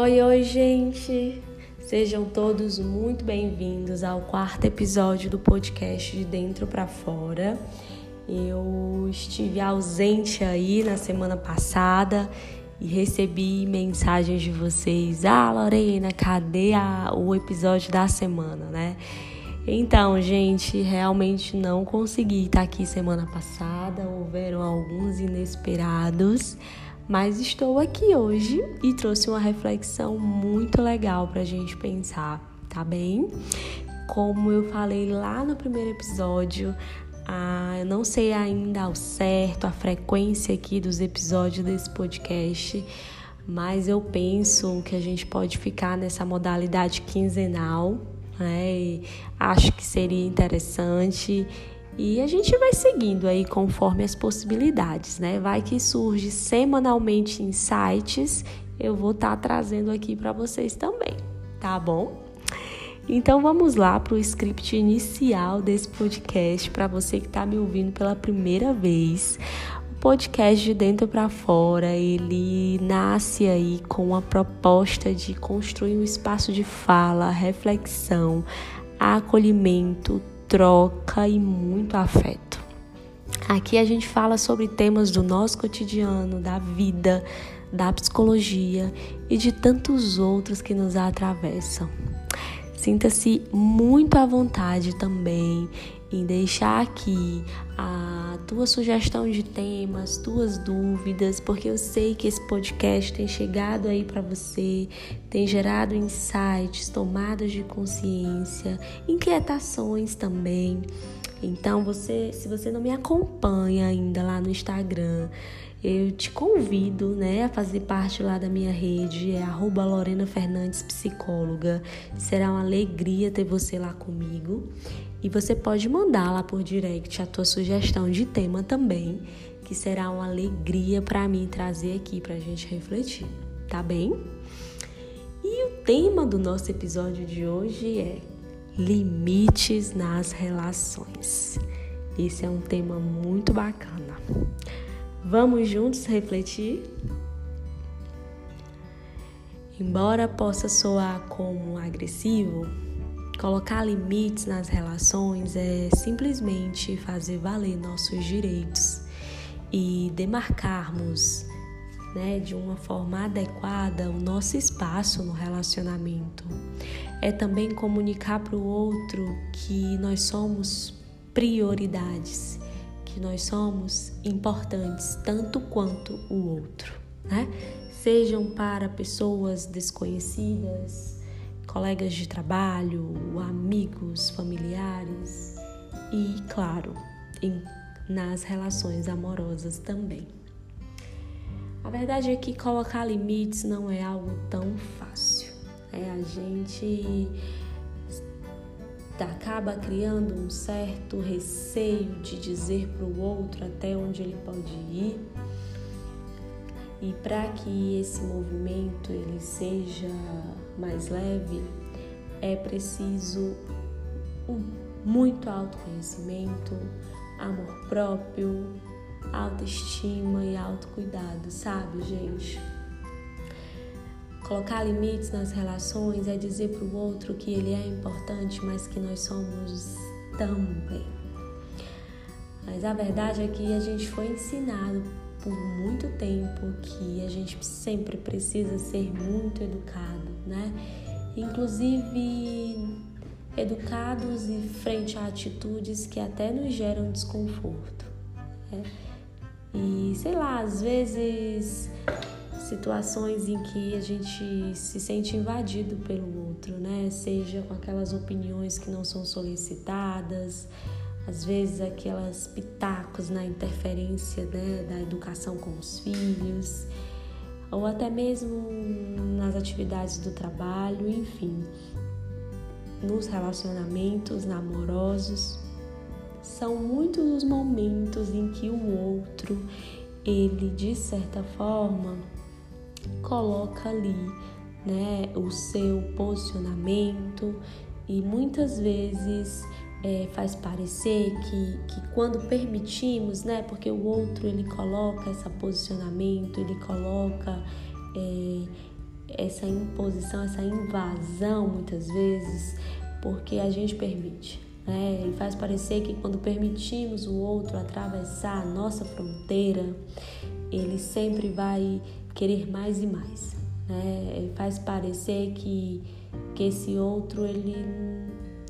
Oi, oi, gente! Sejam todos muito bem-vindos ao quarto episódio do podcast De Dentro para Fora. Eu estive ausente aí na semana passada e recebi mensagens de vocês. Ah, Lorena, cadê a, o episódio da semana, né? Então, gente, realmente não consegui estar aqui semana passada, houveram alguns inesperados, mas estou aqui hoje e trouxe uma reflexão muito legal para a gente pensar, tá bem? Como eu falei lá no primeiro episódio, ah, eu não sei ainda ao certo a frequência aqui dos episódios desse podcast, mas eu penso que a gente pode ficar nessa modalidade quinzenal, né? E acho que seria interessante e a gente vai seguindo aí conforme as possibilidades, né? Vai que surge semanalmente insights, eu vou estar tá trazendo aqui para vocês também, tá bom? Então vamos lá para o script inicial desse podcast para você que está me ouvindo pela primeira vez. O podcast de dentro para fora ele nasce aí com a proposta de construir um espaço de fala, reflexão, acolhimento, troca e muito afeto. Aqui a gente fala sobre temas do nosso cotidiano, da vida, da psicologia e de tantos outros que nos atravessam. Sinta-se muito à vontade também em deixar aqui a tua sugestão de temas, tuas dúvidas, porque eu sei que esse podcast tem chegado aí para você, tem gerado insights, tomadas de consciência, inquietações também. Então, você, se você não me acompanha ainda lá no Instagram, eu te convido né, a fazer parte lá da minha rede, é arroba Lorena Fernandes Psicóloga. Será uma alegria ter você lá comigo. E você pode mandar lá por direct a tua sugestão de tema também, que será uma alegria para mim trazer aqui para a gente refletir, tá bem? E o tema do nosso episódio de hoje é limites nas relações. Esse é um tema muito bacana. Vamos juntos refletir? Embora possa soar como agressivo, colocar limites nas relações é simplesmente fazer valer nossos direitos e demarcarmos né, de uma forma adequada o nosso espaço no relacionamento. É também comunicar para o outro que nós somos prioridades que nós somos importantes tanto quanto o outro, né? Sejam para pessoas desconhecidas, colegas de trabalho, amigos, familiares e, claro, em, nas relações amorosas também. A verdade é que colocar limites não é algo tão fácil. É a gente acaba criando um certo receio de dizer para o outro até onde ele pode ir. E para que esse movimento ele seja mais leve, é preciso muito autoconhecimento, amor próprio, autoestima e autocuidado, sabe, gente? Colocar limites nas relações é dizer para o outro que ele é importante, mas que nós somos também. Mas a verdade é que a gente foi ensinado por muito tempo que a gente sempre precisa ser muito educado, né? Inclusive educados e frente a atitudes que até nos geram desconforto. Né? E sei lá, às vezes situações em que a gente se sente invadido pelo outro, né? Seja com aquelas opiniões que não são solicitadas, às vezes aquelas pitacos na interferência né, da educação com os filhos, ou até mesmo nas atividades do trabalho, enfim, nos relacionamentos amorosos. São muitos os momentos em que o outro, ele de certa forma, coloca ali né, o seu posicionamento e muitas vezes é, faz parecer que, que quando permitimos, né, porque o outro ele coloca esse posicionamento, ele coloca é, essa imposição, essa invasão muitas vezes, porque a gente permite. Né? E faz parecer que quando permitimos o outro atravessar a nossa fronteira, ele sempre vai querer mais e mais. Né? Faz parecer que, que esse outro ele,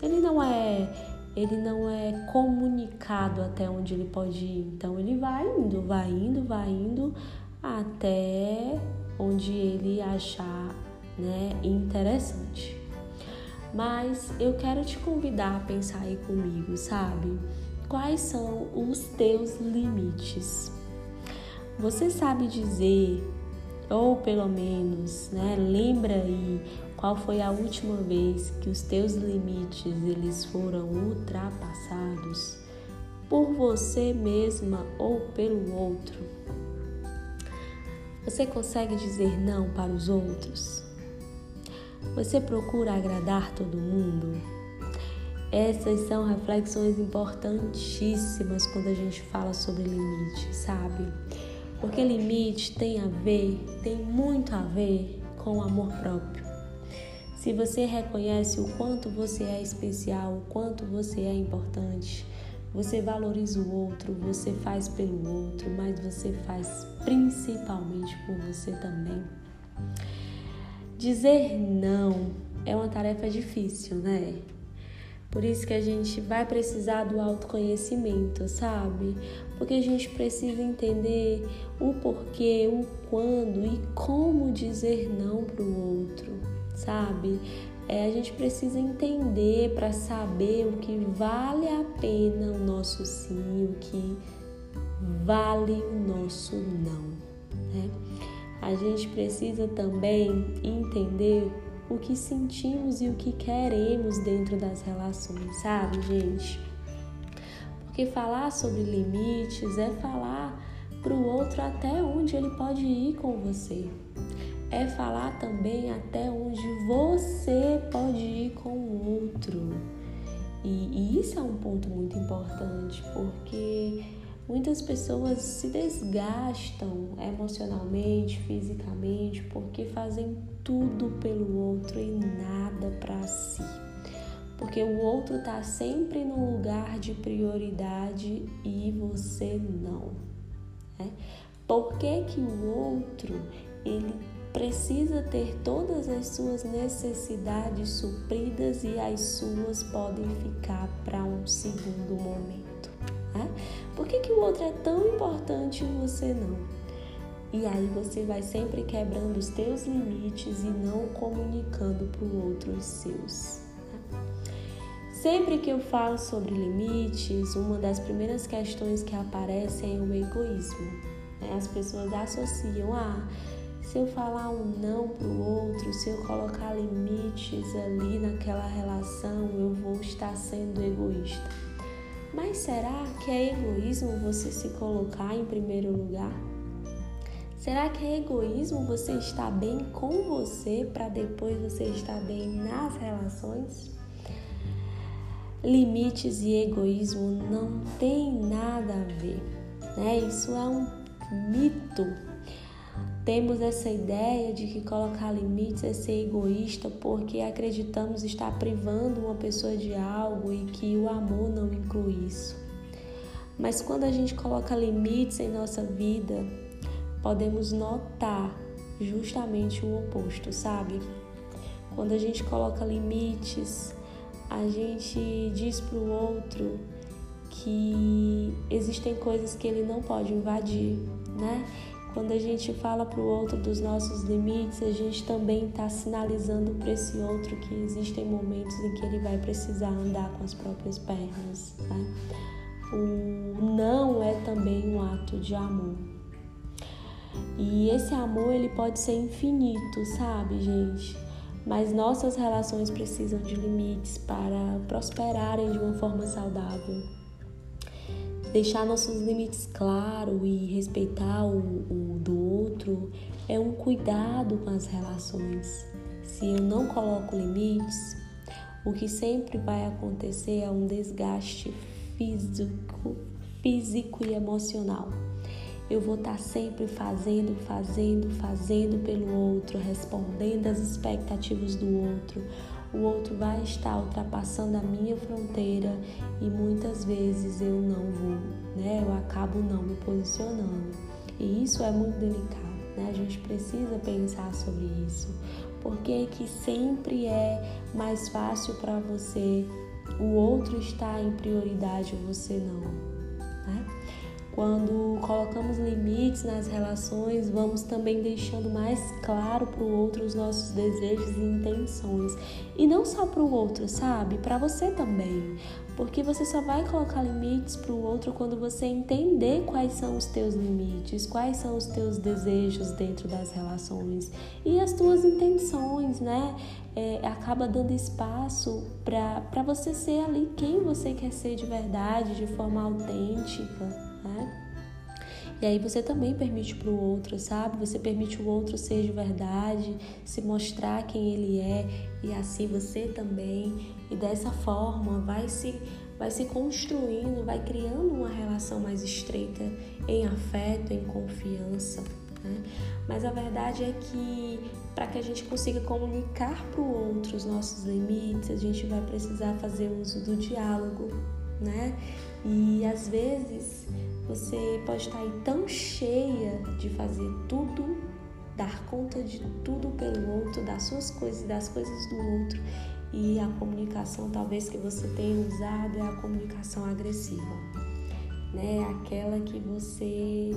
ele não é ele não é comunicado até onde ele pode ir. Então ele vai indo, vai indo, vai indo até onde ele achar né, interessante. Mas eu quero te convidar a pensar aí comigo, sabe? Quais são os teus limites? Você sabe dizer, ou pelo menos, né, lembra aí qual foi a última vez que os teus limites eles foram ultrapassados por você mesma ou pelo outro? Você consegue dizer não para os outros? Você procura agradar todo mundo? Essas são reflexões importantíssimas quando a gente fala sobre limite, sabe? Porque limite tem a ver, tem muito a ver com o amor próprio. Se você reconhece o quanto você é especial, o quanto você é importante, você valoriza o outro, você faz pelo outro, mas você faz principalmente por você também. Dizer não é uma tarefa difícil, né? Por isso que a gente vai precisar do autoconhecimento, sabe? Porque a gente precisa entender o porquê, o quando e como dizer não para o outro, sabe? É, a gente precisa entender para saber o que vale a pena o nosso sim, o que vale o nosso não, né? A gente precisa também entender o que sentimos e o que queremos dentro das relações, sabe, gente? Porque falar sobre limites é falar para o outro até onde ele pode ir com você. É falar também até onde você pode ir com o outro. E, e isso é um ponto muito importante, porque Muitas pessoas se desgastam emocionalmente, fisicamente, porque fazem tudo pelo outro e nada para si. Porque o outro está sempre no lugar de prioridade e você não. Né? Por que, que o outro ele precisa ter todas as suas necessidades supridas e as suas podem ficar para um segundo momento? Né? Por que, que o outro é tão importante e você não? E aí você vai sempre quebrando os teus limites e não comunicando para o outro os seus. Sempre que eu falo sobre limites, uma das primeiras questões que aparecem é o egoísmo. Né? As pessoas associam a ah, se eu falar um não para o outro, se eu colocar limites ali naquela relação, eu vou estar sendo egoísta. Mas será que é egoísmo você se colocar em primeiro lugar? Será que é egoísmo você estar bem com você para depois você estar bem nas relações? Limites e egoísmo não tem nada a ver, né? Isso é um mito temos essa ideia de que colocar limites é ser egoísta porque acreditamos estar privando uma pessoa de algo e que o amor não inclui isso. Mas quando a gente coloca limites em nossa vida, podemos notar justamente o oposto, sabe? Quando a gente coloca limites, a gente diz para o outro que existem coisas que ele não pode invadir, né? Quando a gente fala para o outro dos nossos limites, a gente também está sinalizando para esse outro que existem momentos em que ele vai precisar andar com as próprias pernas. Né? O não é também um ato de amor. E esse amor ele pode ser infinito, sabe, gente? Mas nossas relações precisam de limites para prosperarem de uma forma saudável. Deixar nossos limites claros e respeitar o, o do outro é um cuidado com as relações. Se eu não coloco limites, o que sempre vai acontecer é um desgaste físico, físico e emocional. Eu vou estar tá sempre fazendo, fazendo, fazendo pelo outro, respondendo às expectativas do outro. O outro vai estar ultrapassando a minha fronteira e muitas vezes eu não vou, né? Eu acabo não me posicionando. E isso é muito delicado, né? A gente precisa pensar sobre isso. Porque que sempre é mais fácil para você o outro estar em prioridade e você não? Quando colocamos limites nas relações, vamos também deixando mais claro para o outro os nossos desejos e intenções. E não só para o outro, sabe? Para você também. Porque você só vai colocar limites para o outro quando você entender quais são os teus limites, quais são os teus desejos dentro das relações e as tuas intenções, né? É, acaba dando espaço para você ser ali quem você quer ser de verdade, de forma autêntica né? E aí você também permite para o outro, sabe? Você permite o outro ser de verdade, se mostrar quem ele é e assim você também. E dessa forma vai se vai se construindo, vai criando uma relação mais estreita em afeto, em confiança. Né? Mas a verdade é que para que a gente consiga comunicar para o outro os nossos limites, a gente vai precisar fazer uso do diálogo, né? E às vezes você pode estar aí tão cheia de fazer tudo, dar conta de tudo pelo outro, das suas coisas e das coisas do outro. E a comunicação talvez que você tenha usado é a comunicação agressiva, né? Aquela que você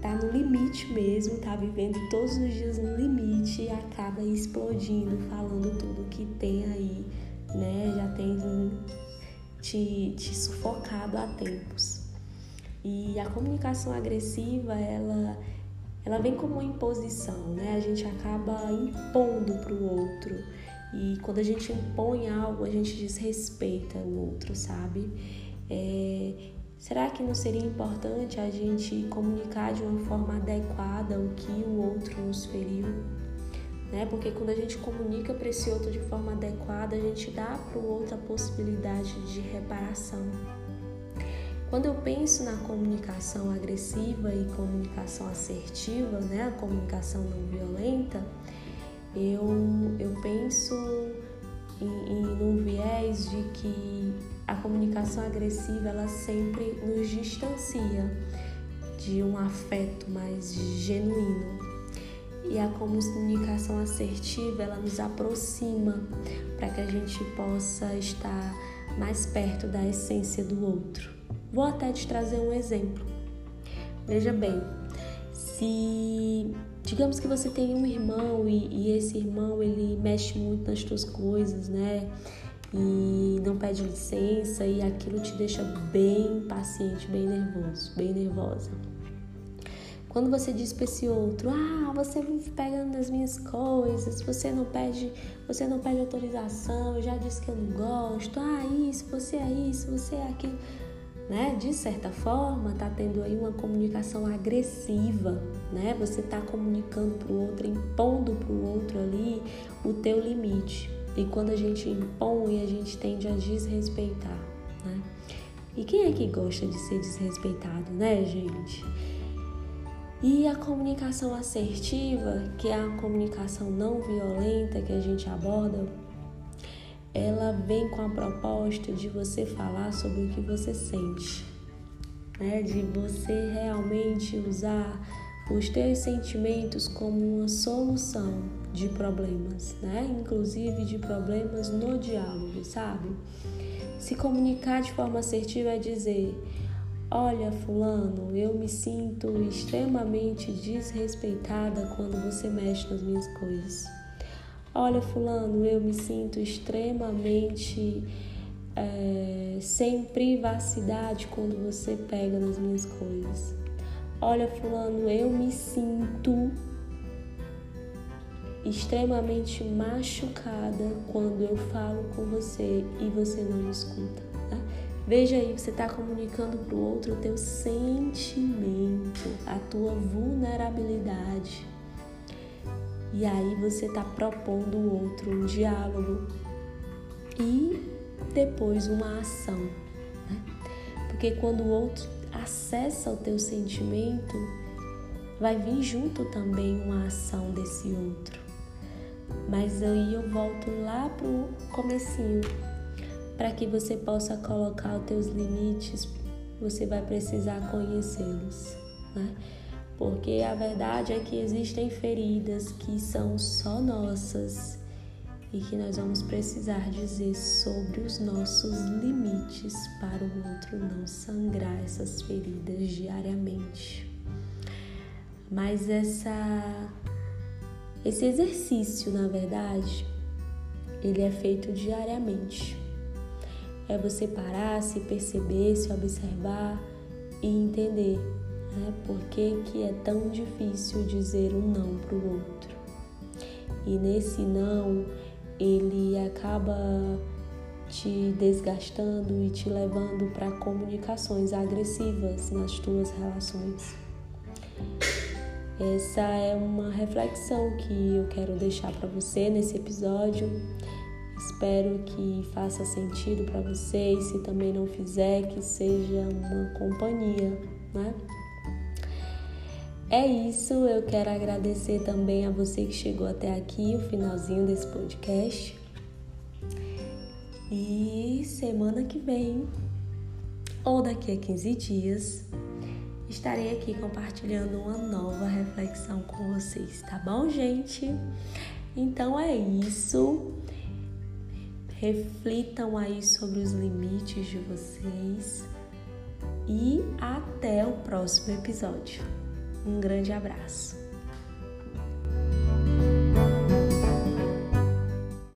tá no limite mesmo, tá vivendo todos os dias no limite e acaba explodindo, falando tudo que tem aí, né? Já tem te, te sufocado há tempos. E a comunicação agressiva, ela, ela vem como uma imposição, né? A gente acaba impondo para o outro. E quando a gente impõe algo, a gente desrespeita o outro, sabe? É, será que não seria importante a gente comunicar de uma forma adequada o que o outro nos feriu? Né? Porque quando a gente comunica para esse outro de forma adequada, a gente dá para o outro a possibilidade de reparação. Quando eu penso na comunicação agressiva e comunicação assertiva, né, a comunicação não violenta, eu, eu penso em, em viés de que a comunicação agressiva ela sempre nos distancia de um afeto mais genuíno. E a comunicação assertiva ela nos aproxima para que a gente possa estar mais perto da essência do outro. Vou até te trazer um exemplo. Veja bem, se digamos que você tem um irmão e, e esse irmão ele mexe muito nas tuas coisas, né? E não pede licença e aquilo te deixa bem paciente, bem nervoso, bem nervosa. Quando você diz para esse outro, ah, você vive pegando as minhas coisas, você não pede, você não pede autorização, eu já disse que eu não gosto, ah, isso, você é isso, você é aquilo né? De certa forma, tá tendo aí uma comunicação agressiva, né? Você tá comunicando para o outro, impondo para o outro ali o teu limite. E quando a gente impõe, a gente tende a desrespeitar, né? E quem é que gosta de ser desrespeitado, né, gente? E a comunicação assertiva, que é a comunicação não violenta que a gente aborda ela vem com a proposta de você falar sobre o que você sente, né? de você realmente usar os teus sentimentos como uma solução de problemas, né? inclusive de problemas no diálogo, sabe? Se comunicar de forma assertiva é dizer: Olha, Fulano, eu me sinto extremamente desrespeitada quando você mexe nas minhas coisas. Olha, Fulano, eu me sinto extremamente é, sem privacidade quando você pega nas minhas coisas. Olha, Fulano, eu me sinto extremamente machucada quando eu falo com você e você não me escuta. Tá? Veja aí, você está comunicando para o outro o teu sentimento, a tua vulnerabilidade. E aí você está propondo o outro um diálogo e depois uma ação. Né? Porque quando o outro acessa o teu sentimento, vai vir junto também uma ação desse outro. Mas aí eu volto lá pro comecinho. Para que você possa colocar os teus limites, você vai precisar conhecê-los, né? Porque a verdade é que existem feridas que são só nossas e que nós vamos precisar dizer sobre os nossos limites para o outro não sangrar essas feridas diariamente. Mas essa esse exercício, na verdade, ele é feito diariamente. É você parar, se perceber, se observar e entender né, por que, que é tão difícil dizer um não para o outro. E nesse não, ele acaba te desgastando e te levando para comunicações agressivas nas tuas relações. Essa é uma reflexão que eu quero deixar para você nesse episódio. Espero que faça sentido para você e se também não fizer, que seja uma companhia, né? É isso, eu quero agradecer também a você que chegou até aqui, o finalzinho desse podcast. E semana que vem, ou daqui a 15 dias, estarei aqui compartilhando uma nova reflexão com vocês, tá bom, gente? Então é isso. Reflitam aí sobre os limites de vocês e até o próximo episódio. Um grande abraço.